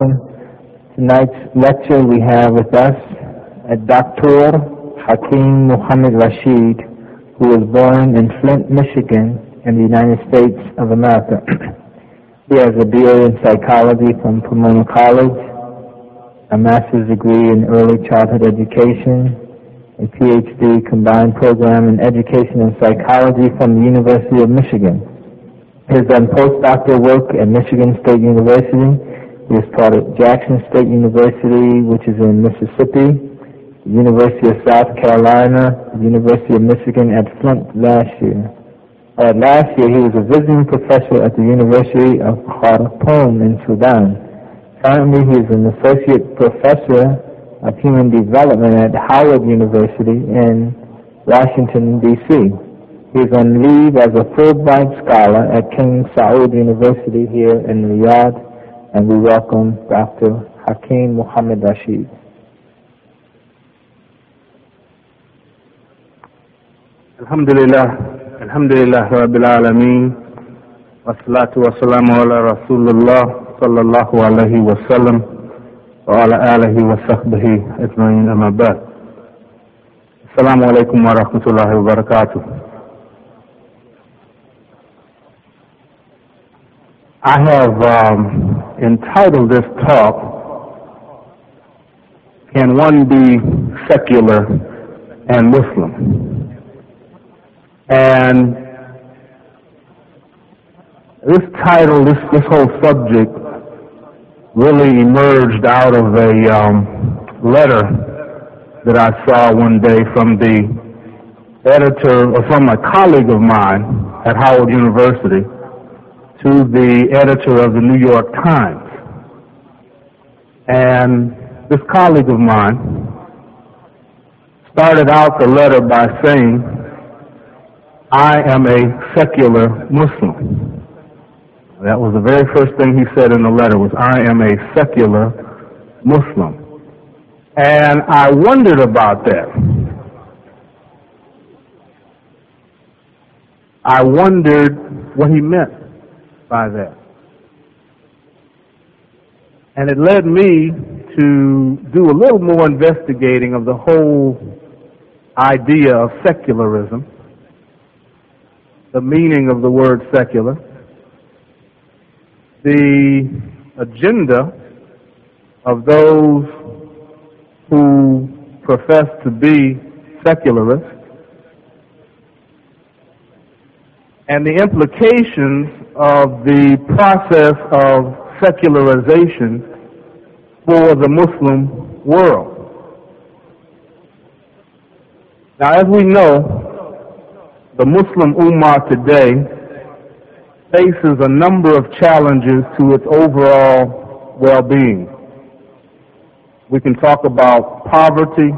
Tonight's lecture we have with us a Dr. Hakeem Muhammad Rashid, who was born in Flint, Michigan, in the United States of America. he has a BA in psychology from Pomona College, a master's degree in early childhood education, a PhD combined program in education and psychology from the University of Michigan. He has done postdoctoral work at Michigan State University. He is taught at Jackson State University, which is in Mississippi, University of South Carolina, University of Michigan at Flint last year. Uh, last year, he was a visiting professor at the University of Khartoum in Sudan. Currently, he is an associate professor of human development at Howard University in Washington, D.C. He is on leave as a Fulbright scholar at King Saud University here in Riyadh, and we welcome Dr. Hakeem Muhammad Rashid. الحمد لله الحمد لله رب العالمين والصلاة والسلام على رسول الله صلى الله عليه وسلم وعلى آله وصحبه أجمعين أما بعد السلام عليكم ورحمة الله وبركاته I have um, entitled this talk, Can One Be Secular and Muslim? And this title, this, this whole subject, really emerged out of a um, letter that I saw one day from the editor, or from a colleague of mine at Howard University, to the editor of the New York Times. And this colleague of mine started out the letter by saying, I am a secular Muslim. That was the very first thing he said in the letter was, I am a secular Muslim. And I wondered about that. I wondered what he meant by that. And it led me to do a little more investigating of the whole idea of secularism, the meaning of the word secular, the agenda of those who profess to be secularists, and the implications of the process of secularization for the Muslim world. Now, as we know, the Muslim Ummah today faces a number of challenges to its overall well-being. We can talk about poverty,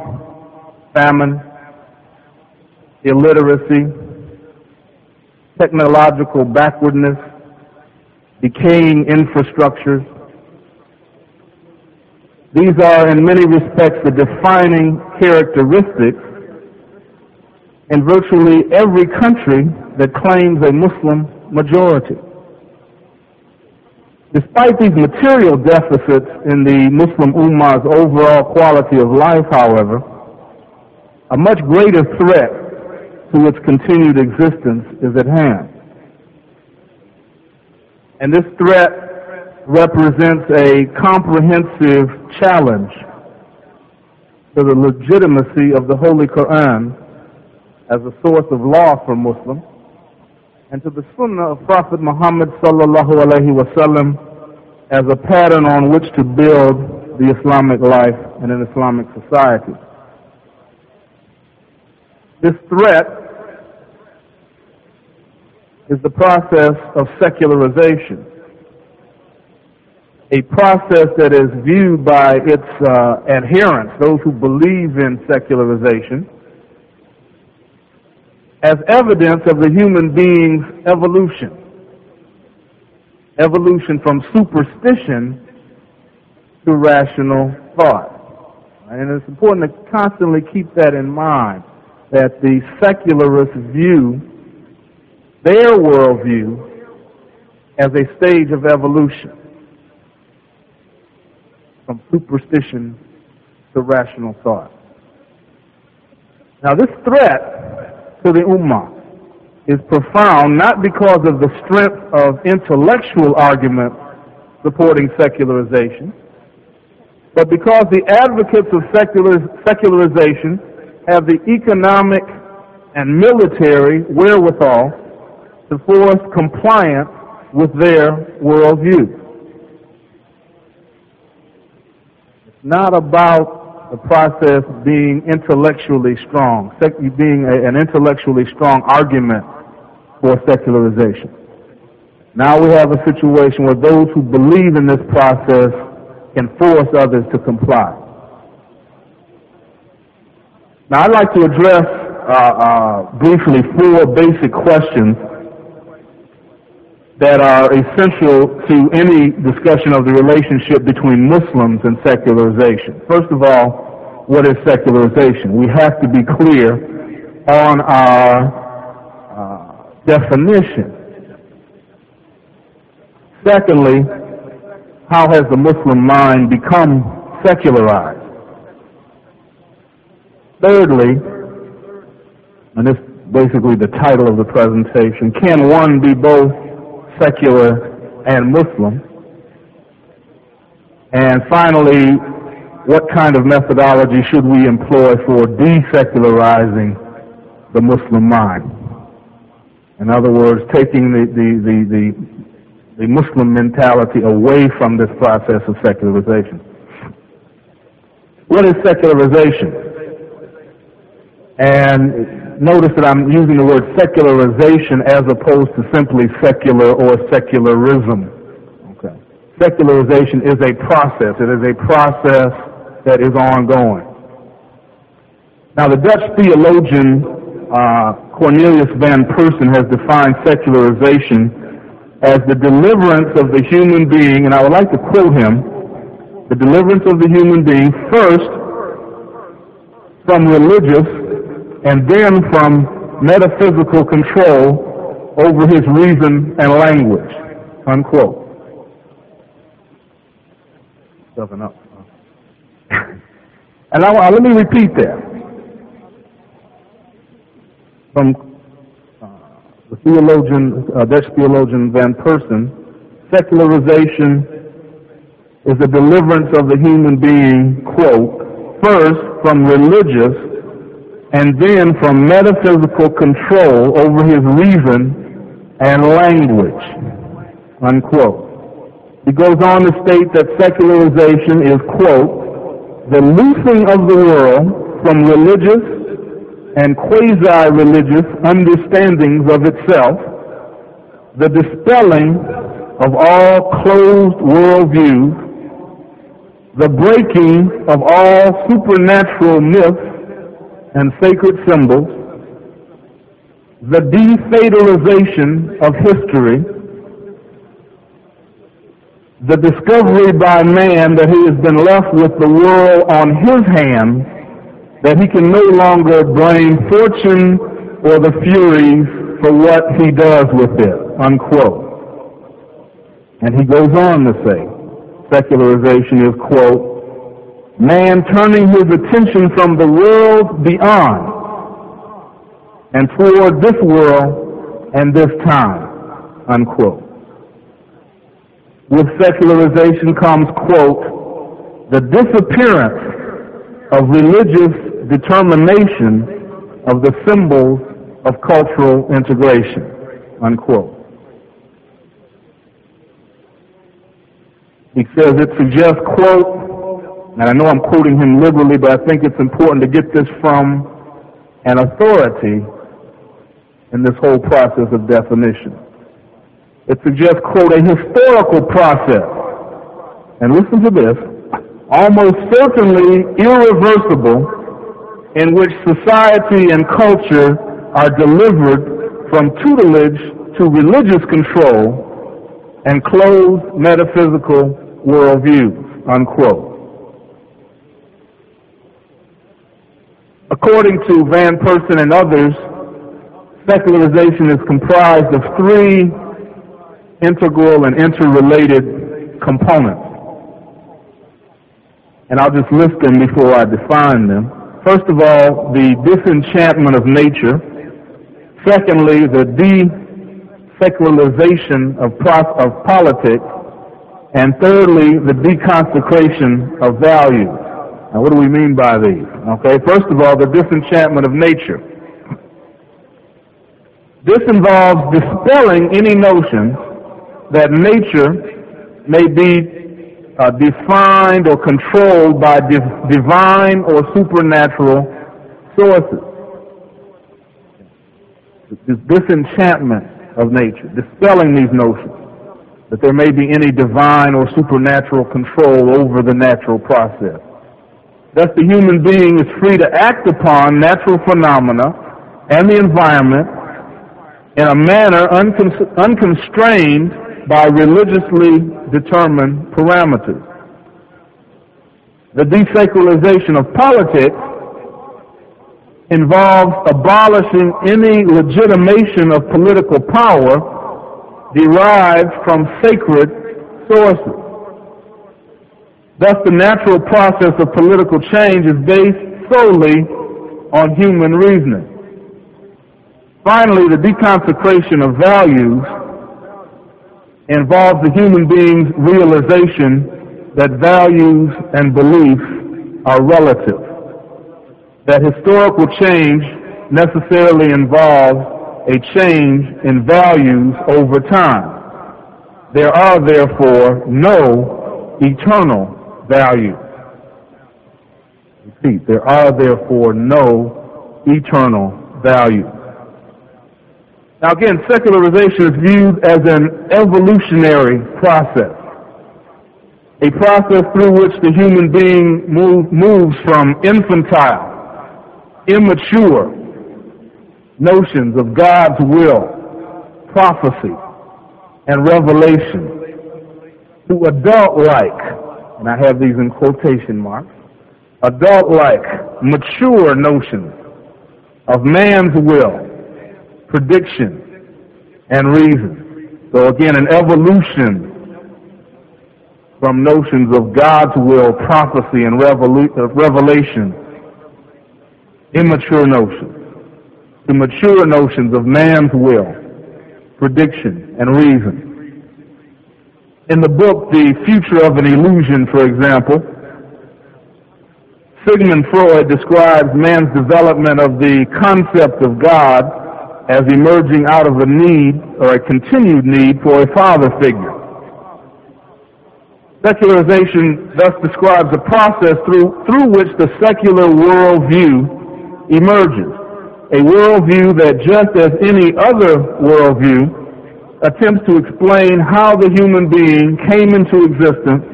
famine, illiteracy, technological backwardness, decaying infrastructures. These are in many respects the defining characteristics in virtually every country that claims a Muslim majority. Despite these material deficits in the Muslim Ummah's overall quality of life, however, a much greater threat to its continued existence is at hand. And this threat represents a comprehensive challenge to the legitimacy of the Holy Quran as a source of law for Muslims and to the Sunnah of Prophet Muhammad sallallahu alaihi wasallam as a pattern on which to build the Islamic life and an Islamic society. This threat is the process of secularization, a process that is viewed by its uh, adherents, those who believe in secularization, as evidence of the human being's evolution. Evolution from superstition to rational thought. And it's important to constantly keep that in mind, that the secularist view their worldview as a stage of evolution. from superstition to rational thought. Now, this threat to the Ummah is profound not because of the strength of intellectual argument supporting secularization, but because the advocates of secular, secularization have the economic and military wherewithal to force compliance with their worldview. It's not about the process being intellectually strong, being an intellectually strong argument for secularization. Now we have a situation where those who believe in this process can force others to comply. Now I'd like to address uh, uh, briefly four basic questions that are essential to any discussion of the relationship between Muslims and secularization. First of all, what is secularization? We have to be clear on our uh, definition. Secondly, how has the Muslim mind become secularized? Thirdly, and this is basically the title of the presentation, can one be both secular and Muslim? And finally, what kind of methodology should we employ for desecularizing the Muslim mind? In other words, taking the, the, the, the, the Muslim mentality away from this process of secularization. What is secularization? And notice that I'm using the word secularization as opposed to simply secular or secularism. Okay. Secularization is a process. It is a process that is ongoing. Now, the Dutch theologian uh, Cornelius van Peursen has defined secularization as the deliverance of the human being, and I would like to quote him, the deliverance of the human being first from religious and then from metaphysical control over his reason and language. Unquote. Up. and I, let me repeat that. From uh, the theologian, uh, Dutch theologian Van Peursen, secularization is the deliverance of the human being, quote, first from religious and then from metaphysical control over his reason and language. Unquote. He goes on to state that secularization is, quote, the loosing of the world from religious and quasi-religious understandings of itself, the dispelling of all closed worldviews, the breaking of all supernatural myths and sacred symbols, the defatalization of history, the discovery by man that he has been left with the world on his hands, that he can no longer blame fortune or the Furies for what he does with it, unquote. And he goes on to say, secularization is, quote, man turning his attention from the world beyond and toward this world and this time, unquote. With secularization comes, quote, the disappearance of religious determination of the symbols of cultural integration, unquote. He says it suggests, quote, and I know I'm quoting him liberally, but I think it's important to get this from an authority in this whole process of definition. It suggests, quote, a historical process. And listen to this, almost certainly irreversible in which society and culture are delivered from tutelage to religious control and closed metaphysical worldviews, unquote. According to Van Peursen and others, secularization is comprised of three integral and interrelated components. and I'll just list them before I define them. First of all, the disenchantment of nature. Secondly, the desacralization of, of politics. And thirdly, the deconsecration of values. Now, what do we mean by these? Okay, first of all, the disenchantment of nature. This involves dispelling any notion that nature may be uh, defined or controlled by div- divine or supernatural sources. This disenchantment of nature, dispelling these notions that there may be any divine or supernatural control over the natural process. Thus, the human being is free to act upon natural phenomena and the environment in a manner uncon- unconstrained by religiously determined parameters. The desacralization of politics involves abolishing any legitimation of political power derived from sacred sources. Thus, the natural process of political change is based solely on human reasoning. Finally, the deconsecration of values involves the human being's realization that values and beliefs are relative. That historical change necessarily involves a change in values over time. There are therefore no eternal values. Repeat, there are therefore no eternal values. Now again, secularization is viewed as an evolutionary process. A process through which the human being move, moves from infantile, immature notions of God's will, prophecy, and revelation to adult-like, and I have these in quotation marks, adult-like, mature notions of man's will, prediction, and reason. So again, an evolution from notions of God's will, prophecy, and uh, revelation, immature notions, to mature notions of man's will, prediction, and reason. In the book, The Future of an Illusion, for example, Sigmund Freud describes man's development of the concept of God as emerging out of a need or a continued need for a father figure. Secularization thus describes a process through, through which the secular worldview emerges. A worldview that just as any other worldview attempts to explain how the human being came into existence,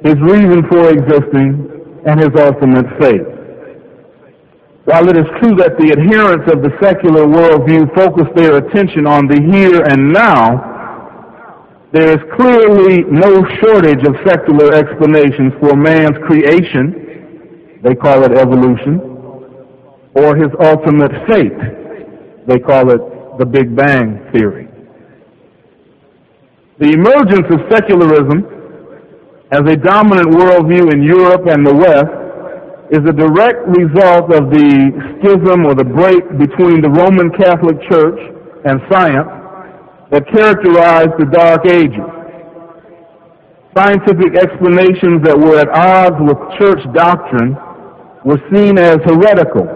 his reason for existing, and his ultimate fate. While it is true that the adherents of the secular worldview focus their attention on the here and now, there is clearly no shortage of secular explanations for man's creation, they call it evolution, or his ultimate fate, they call it the Big Bang Theory. The emergence of secularism as a dominant worldview in Europe and the West is a direct result of the schism or the break between the Roman Catholic Church and science that characterized the Dark Ages. Scientific explanations that were at odds with church doctrine were seen as heretical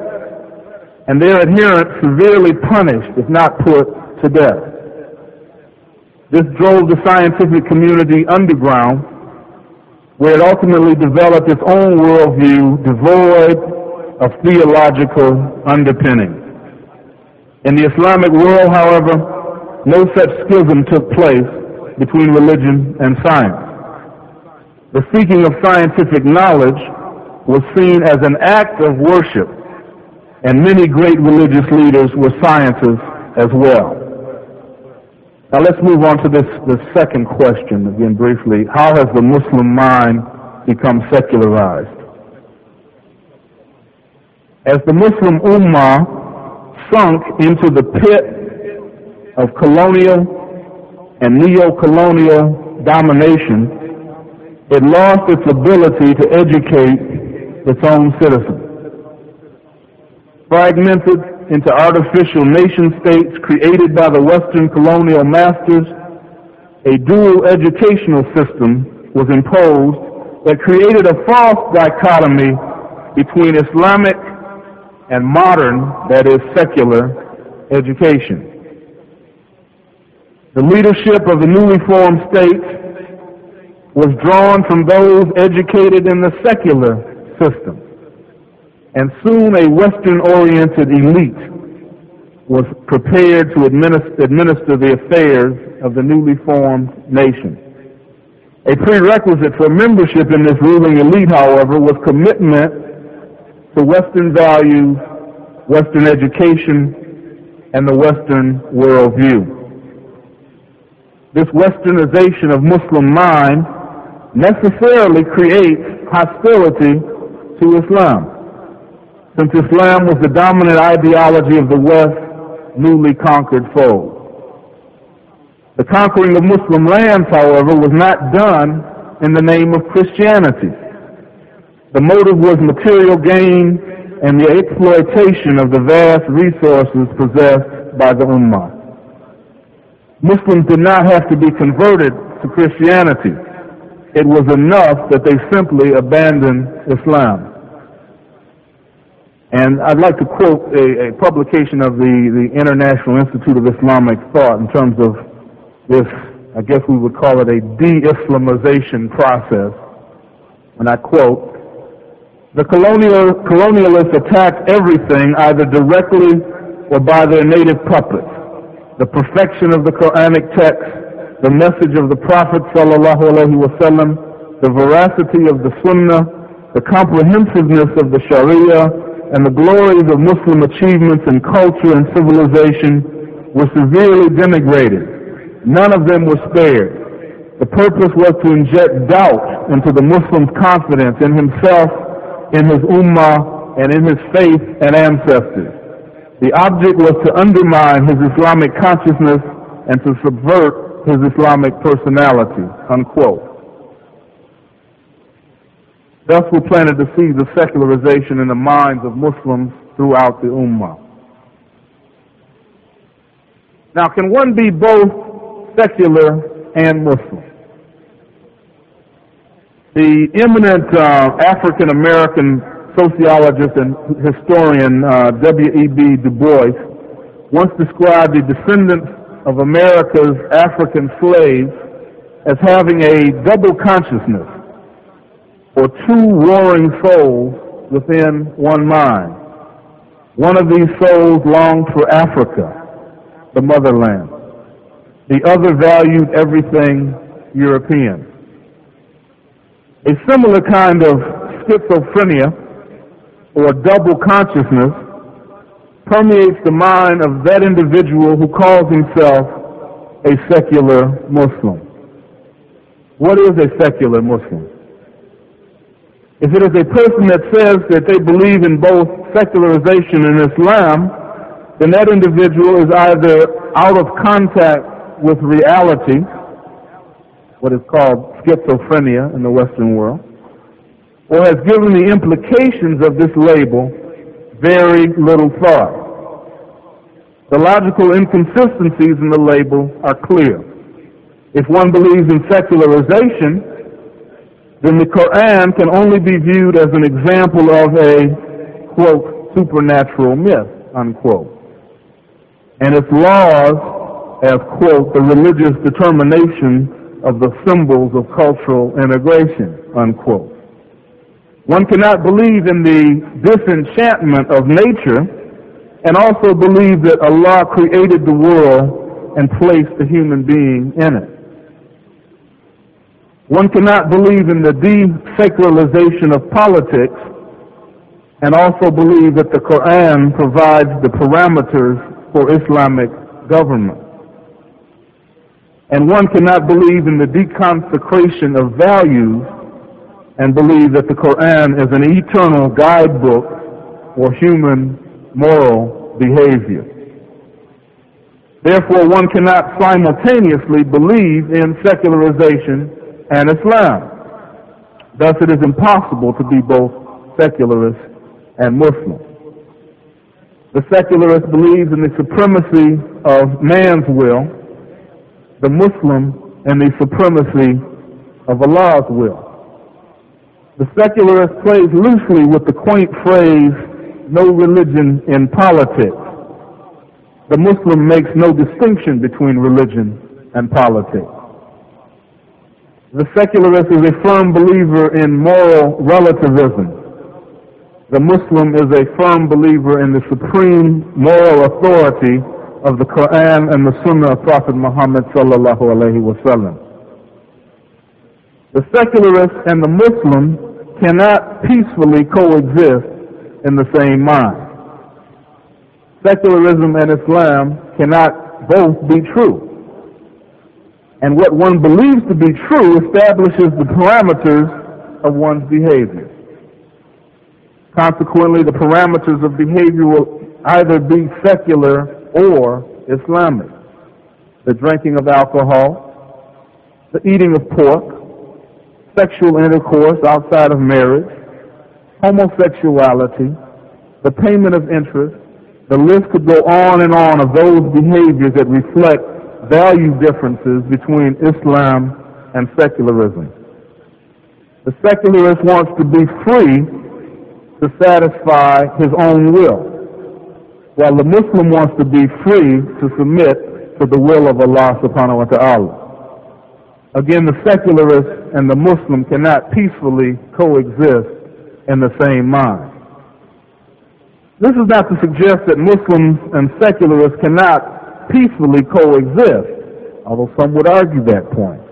and their adherents severely punished, if not put to death. This drove the scientific community underground where it ultimately developed its own worldview devoid of theological underpinning. In the Islamic world, however, no such schism took place between religion and science. The seeking of scientific knowledge was seen as an act of worship, and many great religious leaders were scientists as well. Now let's move on to this, this second question again briefly. How has the Muslim mind become secularized? As the Muslim Ummah sunk into the pit of colonial and neo-colonial domination, it lost its ability to educate its own citizens. Fragmented into artificial nation states created by the Western colonial masters, a dual educational system was imposed that created a false dichotomy between Islamic and modern, that is secular, education. The leadership of the newly formed states was drawn from those educated in the secular system. And soon a Western-oriented elite was prepared to administer, administer the affairs of the newly formed nation. A prerequisite for membership in this ruling elite, however, was commitment to Western values, Western education, and the Western worldview. This westernization of Muslim mind necessarily creates hostility to Islam since Islam was the dominant ideology of the West newly conquered foe. The conquering of Muslim lands, however, was not done in the name of Christianity. The motive was material gain and the exploitation of the vast resources possessed by the Ummah. Muslims did not have to be converted to Christianity. It was enough that they simply abandoned Islam. And I'd like to quote a, a publication of the, the International Institute of Islamic Thought in terms of this, I guess we would call it a de-Islamization process. And I quote, the colonial, colonialists attacked everything either directly or by their native puppets. The perfection of the Quranic text, the message of the Prophet sallallahu alaihi wasallam, the veracity of the Sunnah, the comprehensiveness of the Sharia, and the glories of Muslim achievements in culture and civilization were severely denigrated. None of them were spared. The purpose was to inject doubt into the Muslim's confidence in himself, in his ummah, and in his faith and ancestors. The object was to undermine his Islamic consciousness and to subvert his Islamic personality, unquote. Thus we're planning to see the secularization in the minds of Muslims throughout the Ummah. Now, can one be both secular and Muslim? The eminent uh, African American sociologist and historian uh, W.E.B. Du Bois once described the descendants of America's African slaves as having a double consciousness or two warring souls within one mind. One of these souls longed for Africa, the motherland. The other valued everything European. A similar kind of schizophrenia or double consciousness permeates the mind of that individual who calls himself a secular Muslim. What is a secular Muslim? If it is a person that says that they believe in both secularization and Islam, then that individual is either out of contact with reality, what is called schizophrenia in the Western world, or has given the implications of this label very little thought. The logical inconsistencies in the label are clear. If one believes in secularization, then the Quran can only be viewed as an example of a, quote, supernatural myth, unquote. And its laws as, quote, the religious determination of the symbols of cultural integration, unquote. One cannot believe in the disenchantment of nature and also believe that Allah created the world and placed the human being in it. One cannot believe in the desacralization of politics and also believe that the Quran provides the parameters for Islamic government. And one cannot believe in the deconsecration of values and believe that the Quran is an eternal guidebook for human moral behavior. Therefore, one cannot simultaneously believe in secularization and Islam. Thus, it is impossible to be both secularist and Muslim. The secularist believes in the supremacy of man's will, the Muslim in the supremacy of Allah's will. The secularist plays loosely with the quaint phrase, no religion in politics. The Muslim makes no distinction between religion and politics. The secularist is a firm believer in moral relativism. The Muslim is a firm believer in the supreme moral authority of the Quran and the Sunnah of Prophet Muhammad sallallahu alaihi wasallam. The secularist and the Muslim cannot peacefully coexist in the same mind. Secularism and Islam cannot both be true. And what one believes to be true establishes the parameters of one's behavior. Consequently, the parameters of behavior will either be secular or Islamic. The drinking of alcohol, the eating of pork, sexual intercourse outside of marriage, homosexuality, the payment of interest, the list could go on and on of those behaviors that reflect value differences between Islam and secularism. The secularist wants to be free to satisfy his own will, while the Muslim wants to be free to submit to the will of Allah subhanahu wa ta'ala. Again, the secularist and the Muslim cannot peacefully coexist in the same mind. This is not to suggest that Muslims and secularists cannot peacefully coexist, although some would argue that point.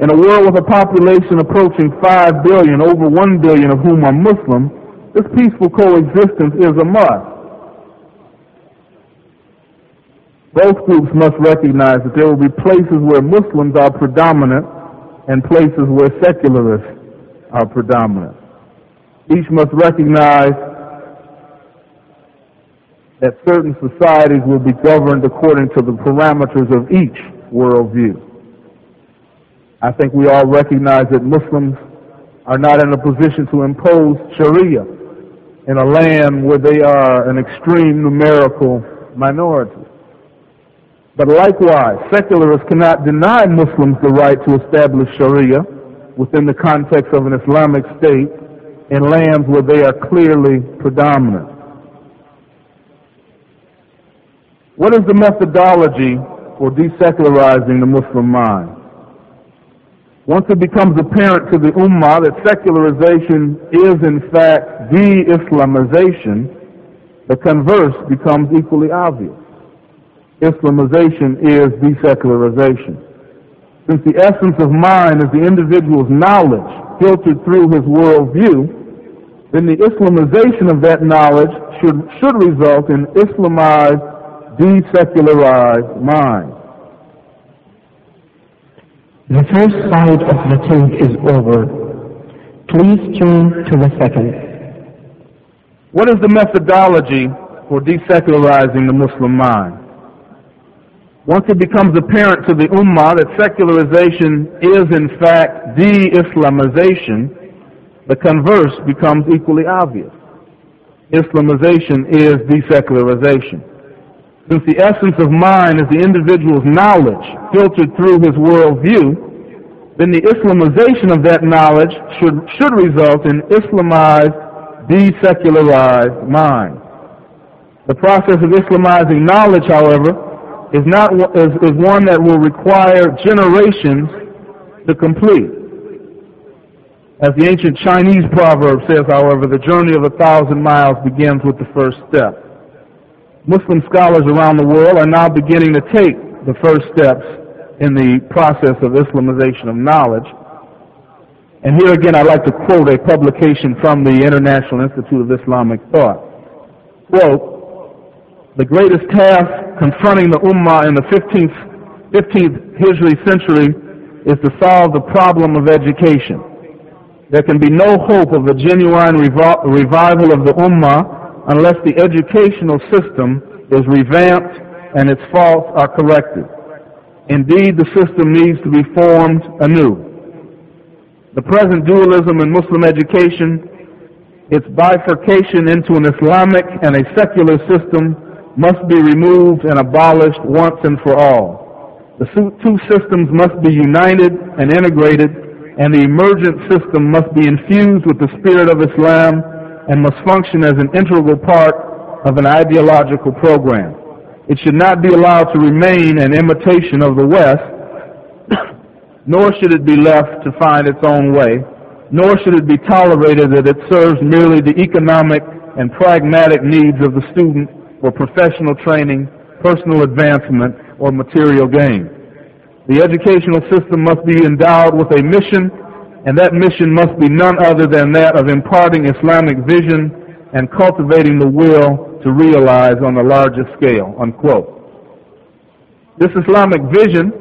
In a world with a population approaching 5 billion, over 1 billion of whom are Muslim, this peaceful coexistence is a must. Both groups must recognize that there will be places where Muslims are predominant and places where secularists are predominant. Each must recognize that certain societies will be governed according to the parameters of each worldview. I think we all recognize that Muslims are not in a position to impose Sharia in a land where they are an extreme numerical minority. But likewise, secularists cannot deny Muslims the right to establish Sharia within the context of an Islamic state in lands where they are clearly predominant. What is the methodology for desecularizing the Muslim mind? Once it becomes apparent to the Ummah that secularization is in fact de-Islamization, the converse becomes equally obvious. Islamization is desecularization. Since the essence of mind is the individual's knowledge filtered through his worldview, then the Islamization of that knowledge should, should result in Islamized, desecularized mind. The first side of the take is over. Please turn to the second. What is the methodology for desecularizing the Muslim mind? Once it becomes apparent to the Ummah that secularization is in fact de-Islamization, the converse becomes equally obvious. Islamization is desecularization. Since the essence of mind is the individual's knowledge filtered through his worldview, then the Islamization of that knowledge should, should result in Islamized, desecularized mind. The process of Islamizing knowledge, however, is not is, is one that will require generations to complete. As the ancient Chinese proverb says, however, the journey of a thousand miles begins with the first step. Muslim scholars around the world are now beginning to take the first steps in the process of Islamization of knowledge. And here again, I'd like to quote a publication from the International Institute of Islamic Thought. Quote, the greatest task confronting the Ummah in the 15th, 15th Hijri century is to solve the problem of education. There can be no hope of a genuine revival of the Ummah unless the educational system is revamped and its faults are corrected. Indeed, the system needs to be formed anew. The present dualism in Muslim education, its bifurcation into an Islamic and a secular system, must be removed and abolished once and for all. The two systems must be united and integrated, and the emergent system must be infused with the spirit of Islam and must function as an integral part of an ideological program. It should not be allowed to remain an imitation of the West, nor should it be left to find its own way, nor should it be tolerated that it serves merely the economic and pragmatic needs of the student for professional training, personal advancement, or material gain. The educational system must be endowed with a mission, and that mission must be none other than that of imparting Islamic vision and cultivating the will to realize on a larger scale, unquote. This Islamic vision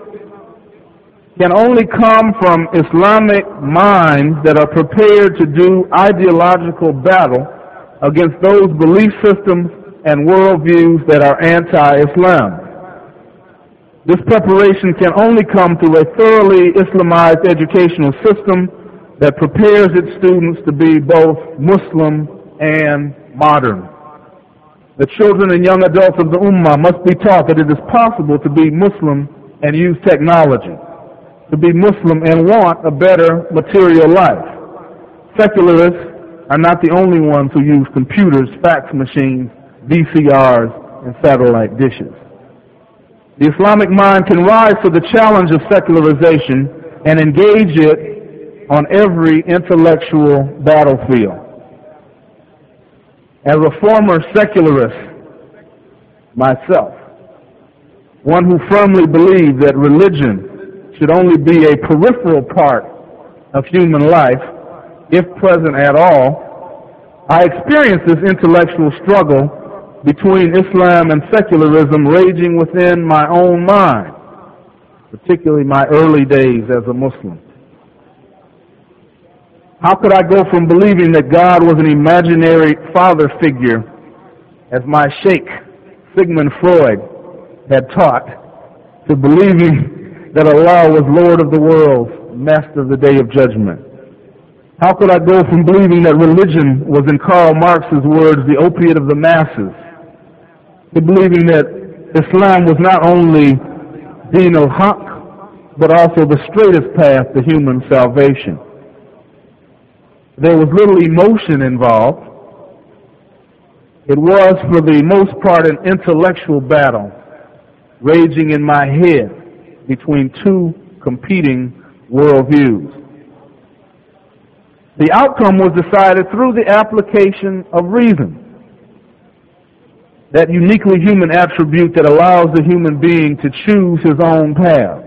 can only come from Islamic minds that are prepared to do ideological battle against those belief systems and worldviews that are anti-Islam. This preparation can only come through a thoroughly Islamized educational system that prepares its students to be both Muslim and modern. The children and young adults of the Ummah must be taught that it is possible to be Muslim and use technology to be Muslim and want a better material life. Secularists are not the only ones who use computers, fax machines, VCRs, and satellite dishes. The Islamic mind can rise to the challenge of secularization and engage it on every intellectual battlefield. As a former secularist myself, one who firmly believed that religion should only be a peripheral part of human life, if present at all, I experienced this intellectual struggle between Islam and secularism raging within my own mind, particularly my early days as a Muslim. How could I go from believing that God was an imaginary father figure, as my sheikh, Sigmund Freud, had taught, to believing that Allah was Lord of the world, Master of the Day of Judgment? How could I go from believing that religion was, in Karl Marx's words, the opiate of the masses, to believing that Islam was not only Deen al-Haq, but also the straightest path to human salvation? There was little emotion involved. It was, for the most part, an intellectual battle raging in my head between two competing worldviews. The outcome was decided through the application of reason. That uniquely human attribute that allows the human being to choose his own path.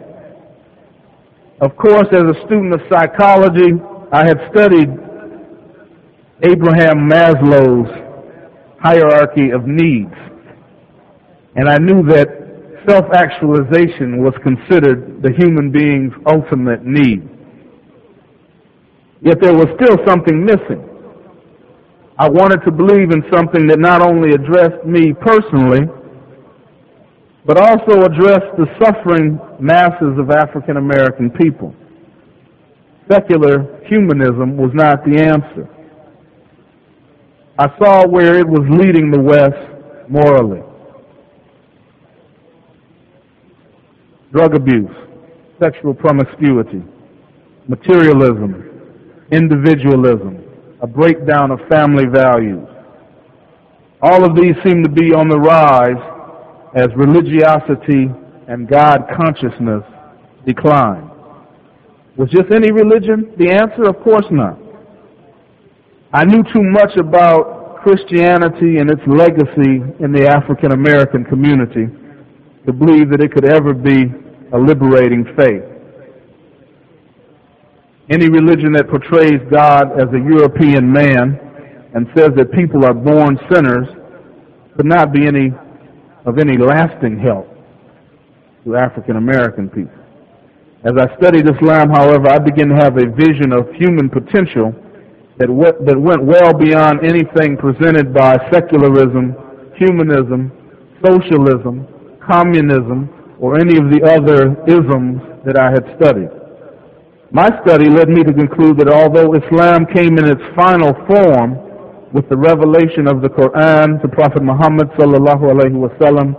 Of course, as a student of psychology, I had studied Abraham Maslow's hierarchy of needs. And I knew that self-actualization was considered the human being's ultimate need. Yet there was still something missing. I wanted to believe in something that not only addressed me personally, but also addressed the suffering masses of African American people. Secular humanism was not the answer. I saw where it was leading the West morally. drug abuse, sexual promiscuity, materialism, individualism, a breakdown of family values. All of these seem to be on the rise as religiosity and God consciousness decline. Was just any religion the answer? Of course not. I knew too much about Christianity and its legacy in the African American community to believe that it could ever be a liberating faith. Any religion that portrays God as a European man and says that people are born sinners could not be any of any lasting help to African American people. As I studied Islam, however, I began to have a vision of human potential that, that went well beyond anything presented by secularism, humanism, socialism, communism, or any of the other isms that I had studied. My study led me to conclude that although Islam came in its final form with the revelation of the Quran to Prophet Muhammad sallallahu alaihi wasallam,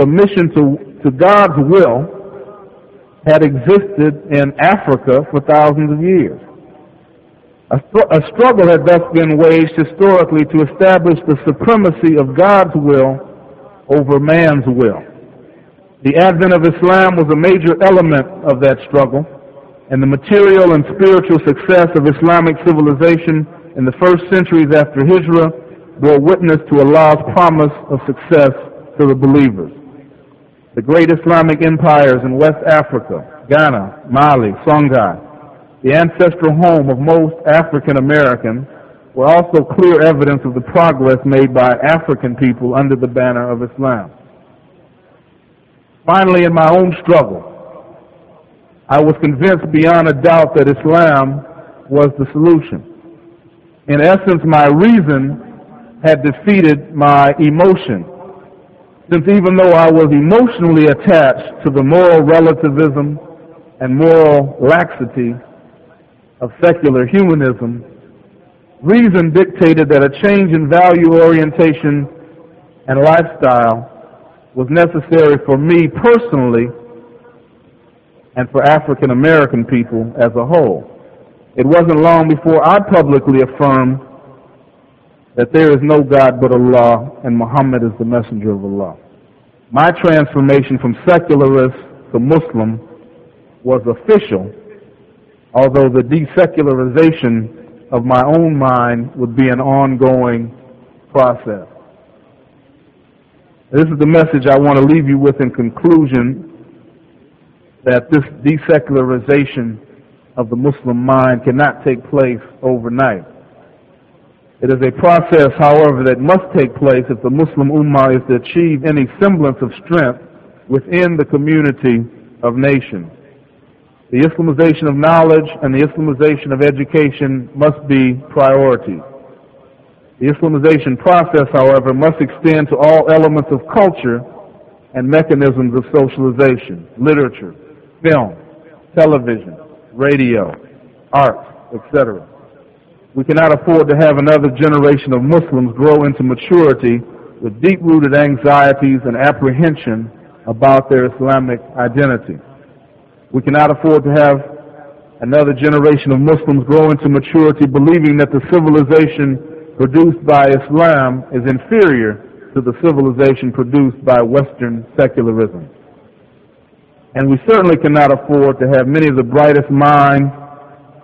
submission to, to God's will had existed in Africa for thousands of years. A, a struggle had thus been waged historically to establish the supremacy of God's will over man's will. The advent of Islam was a major element of that struggle, and the material and spiritual success of Islamic civilization in the first centuries after Hijrah bore witness to Allah's promise of success to the believers. The great Islamic empires in West Africa, Ghana, Mali, Songhai, the ancestral home of most African Americans, were also clear evidence of the progress made by African people under the banner of Islam. Finally, in my own struggle, I was convinced beyond a doubt that Islam was the solution. In essence, my reason had defeated my emotion. Since even though I was emotionally attached to the moral relativism and moral laxity of secular humanism, reason dictated that a change in value orientation and lifestyle was necessary for me personally and for African American people as a whole. It wasn't long before I publicly affirmed that there is no God but Allah and Muhammad is the messenger of Allah. My transformation from secularist to Muslim was official, although the desecularization of my own mind would be an ongoing process. This is the message I want to leave you with in conclusion that this desecularization of the Muslim mind cannot take place overnight. It is a process, however, that must take place if the Muslim Ummah is to achieve any semblance of strength within the community of nations. The Islamization of knowledge and the Islamization of education must be priorities. The Islamization process, however, must extend to all elements of culture and mechanisms of socialization, literature, film, television, radio, art, etc. We cannot afford to have another generation of Muslims grow into maturity with deep-rooted anxieties and apprehension about their Islamic identity. We cannot afford to have another generation of Muslims grow into maturity believing that the civilization produced by Islam is inferior to the civilization produced by Western secularism. And we certainly cannot afford to have many of the brightest minds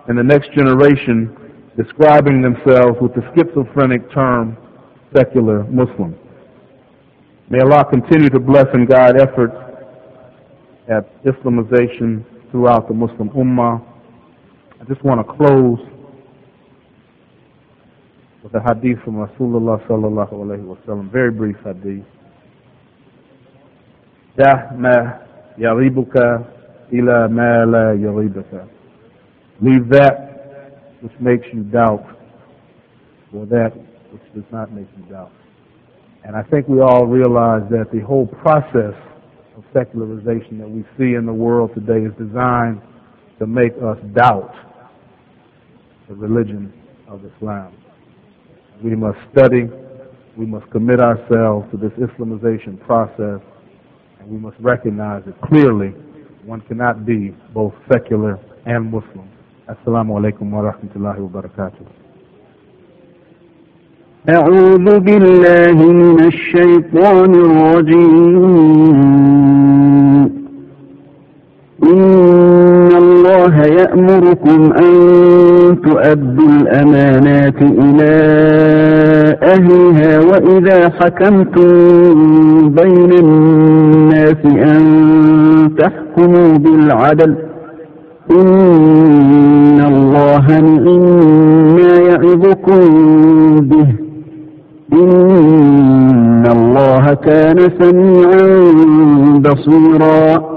in the next generation describing themselves with the schizophrenic term secular Muslim. May Allah continue to bless and guide efforts at Islamization throughout the Muslim Ummah. I just want to close with a hadith from Rasulullah sallallahu alayhi wa sallam, very brief hadith. دع ما يغيبك إلى ما لا يغيبك. Leave that which makes you doubt for that which does not make you doubt. And I think we all realize that the whole process of secularization that we see in the world today is designed to make us doubt the religion of Islam. We must study. We must commit ourselves to this Islamization process. And we must recognize that clearly one cannot be both secular and Muslim. Assalamu alaikum wa rahmatullahi wa barakatuh. أعوذ بالله من الشيطان الرجيم الله يأمركم أن تؤدوا الأمانات إلى أهلها وإذا حكمتم بين الناس أن تحكموا بالعدل. إن الله نعم ما يعظكم به. إن الله كان سميعا بصيرا.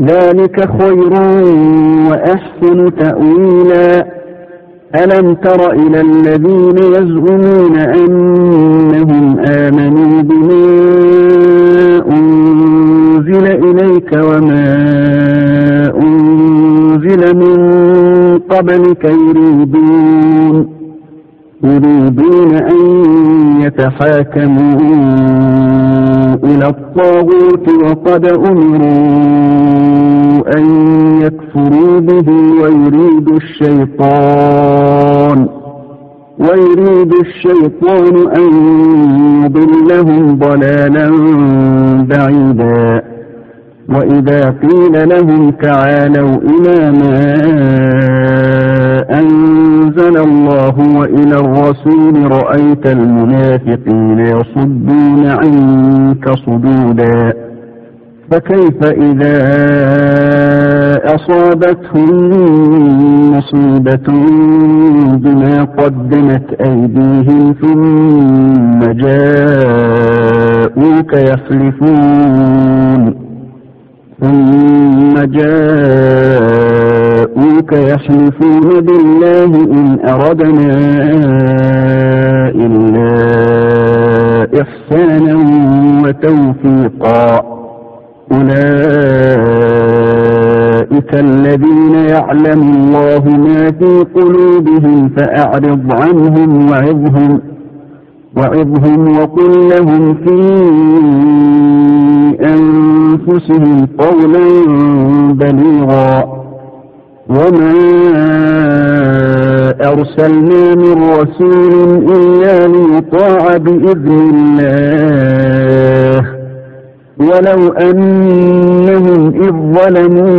ذلك خير وأحسن تأويلا. ألم تر إلى الذين يزعمون أنهم آمنوا بما أنزل إليك وما أنزل من قبلك يريدون يريدون أن يتحاكموا إلى الطاغوت وقد أمروا أن يكفروا به ويريد الشيطان ويريد الشيطان أن يضلهم ضلالا بعيدا. وإذا قيل لهم تعالوا إلى ما أنزل الله وإلى الرسول رأيت المنافقين يصدون عنك صدودا. فكيف إذا أصابتهم مصيبة بما قدمت أيديهم ثم جاءوك يحلفون ثم جاءوك يحلفون بالله إن أردنا إلا إحسانا وتوفيقا. أولئك الذين يعلم الله ما في قلوبهم فأعرض عنهم وعظهم وعظهم وقل لهم في أنفسهم قولا بليغا. وما أرسلنا من رسول إلا ليطاع بإذن الله. ولو أنهم إذ ظلموا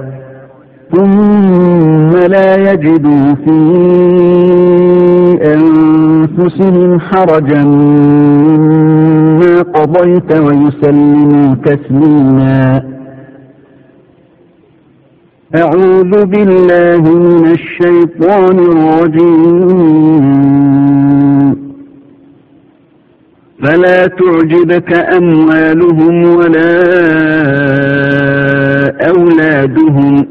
ثم لا يجدوا في أنفسهم حرجا مما قضيت ويسلموا تسليما. أعوذ بالله من الشيطان الرجيم. فلا تعجبك أموالهم ولا أولادهم.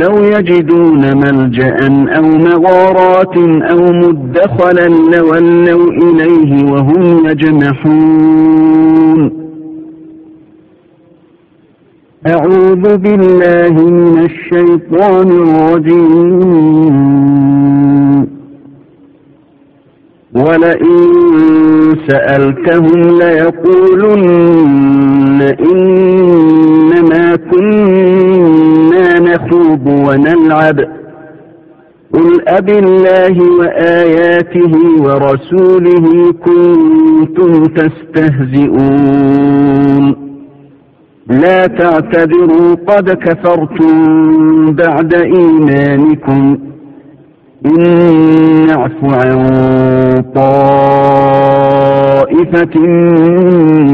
لو يجدون ملجأ أو مغارات أو مدخلا لولوا إليه وهم يجمحون. أعوذ بالله من الشيطان الرجيم. ولئن سألتهم ليقولن إنما كنا نخوض ونلعب. قل أب الله وآياته ورسوله كنتم تستهزئون. لا تعتذروا قد كفرتم بعد إيمانكم. إن نعف عن طائفة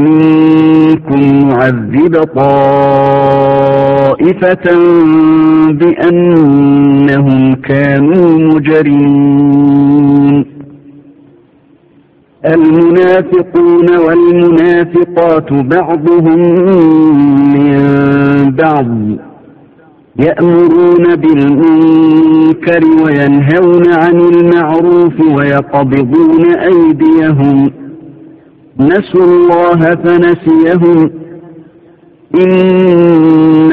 منكم نعذب طائفة بأنهم كانوا مجرمين المنافقون والمنافقات بعضهم من بعض يأمرون بالمنكر وينهون عن المعروف ويقبضون أيديهم نسوا الله فنسيهم إن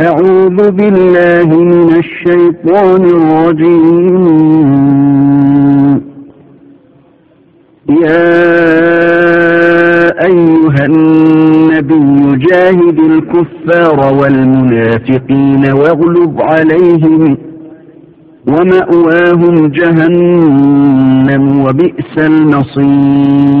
أعوذ بالله من الشيطان الرجيم. يا أيها النبي جاهد الكفار والمنافقين واغلب عليهم ومأواهم جهنم وبئس المصير.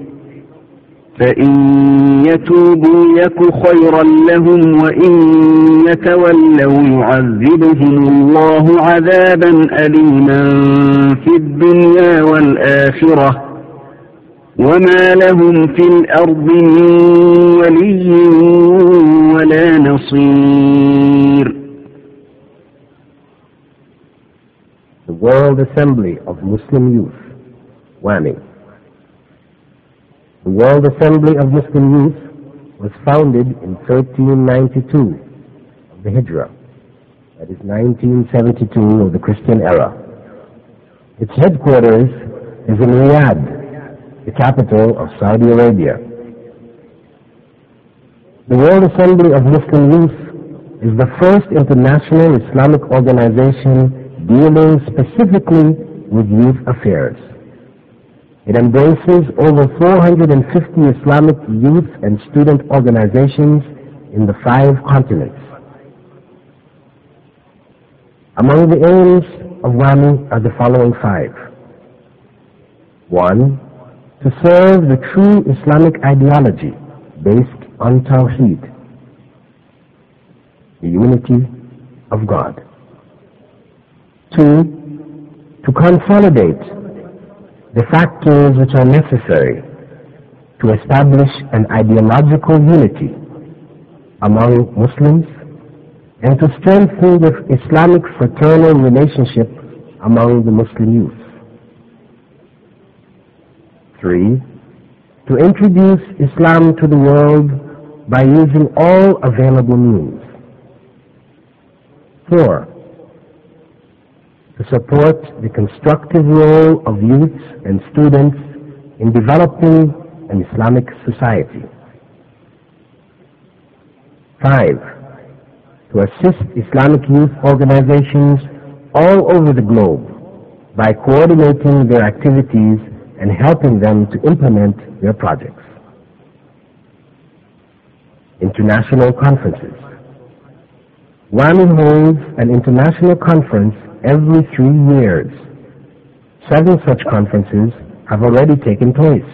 فإن يتوبوا يك خيرا لهم وإن يتولوا يعذبهم الله عذابا أليما في الدنيا والآخرة وما لهم في الأرض من ولي ولا نصير The World Assembly of Muslim Youth, WAMI. The World Assembly of Muslim Youth was founded in 1392 of the Hijrah, that is 1972 of the Christian era. Its headquarters is in Riyadh, the capital of Saudi Arabia. The World Assembly of Muslim Youth is the first international Islamic organization dealing specifically with youth affairs. It embraces over 450 Islamic youth and student organizations in the five continents. Among the aims of WAMY are the following five. One, to serve the true Islamic ideology based on Tawheed, the unity of God. Two, to consolidate the factors which are necessary to establish an ideological unity among Muslims and to strengthen the Islamic fraternal relationship among the Muslim youth. Three, to introduce Islam to the world by using all available means. Four, to support the constructive role of youths and students in developing an Islamic society. Five, to assist Islamic youth organizations all over the globe by coordinating their activities and helping them to implement their projects. International conferences. WAMY holds an international conference every three years. Seven such conferences have already taken place,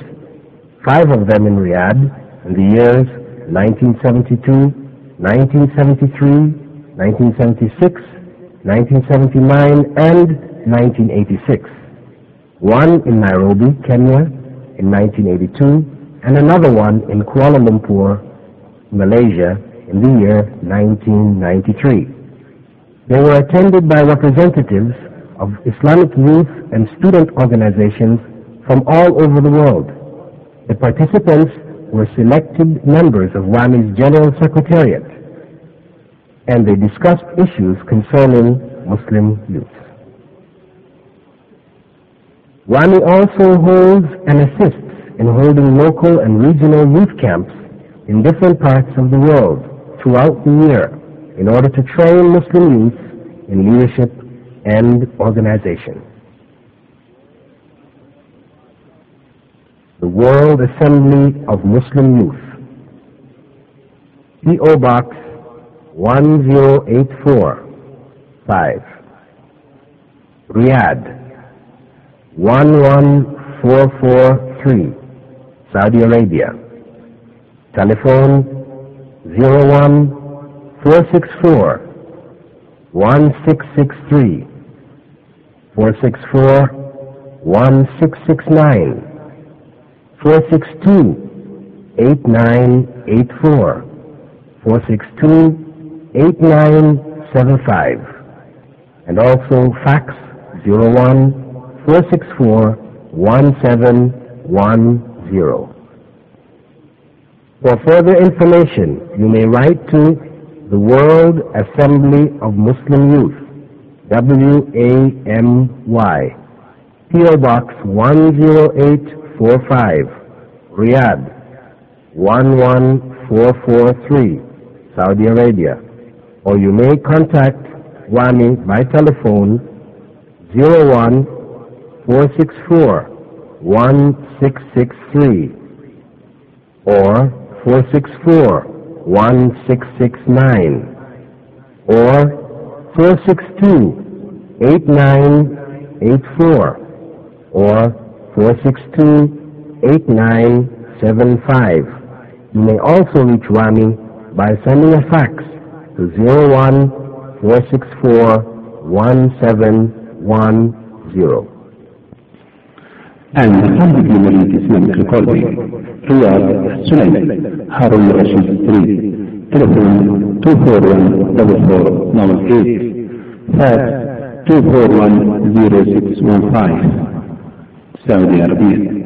five of them in Riyadh in the years 1972, 1973, 1976, 1979, and 1986. One in Nairobi, Kenya in 1982, and another one in Kuala Lumpur, Malaysia in the year 1993. They were attended by representatives of Islamic youth and student organizations from all over the world. The participants were selected members of WAMY's General Secretariat, and they discussed issues concerning Muslim youth. WAMY also holds and assists in holding local and regional youth camps in different parts of the world throughout the year in order to train Muslim youth in leadership and organization. the World Assembly of Muslim Youth. P.O. Box 1084 5. Riyadh 11443 Saudi Arabia. Telephone 01 464 1663 464 1669 462 8984 462 8975 and also fax 01 464 1710. For further information, you may write to the World Assembly of Muslim Youth, W-A-M-Y, P.O. Box 10845, Riyadh 11443, Saudi Arabia. Or you may contact WAMY by telephone 01 464 1663 or 464 1669 or 462 8984 or 462 8975. You may also reach WAMY by sending a fax to 01 464 1710. And Memory Islamic Recording, Riyadh, Sunayn, Harun Rashid Street, telephone 241-4498, fax 241-0615, Saudi Arabia.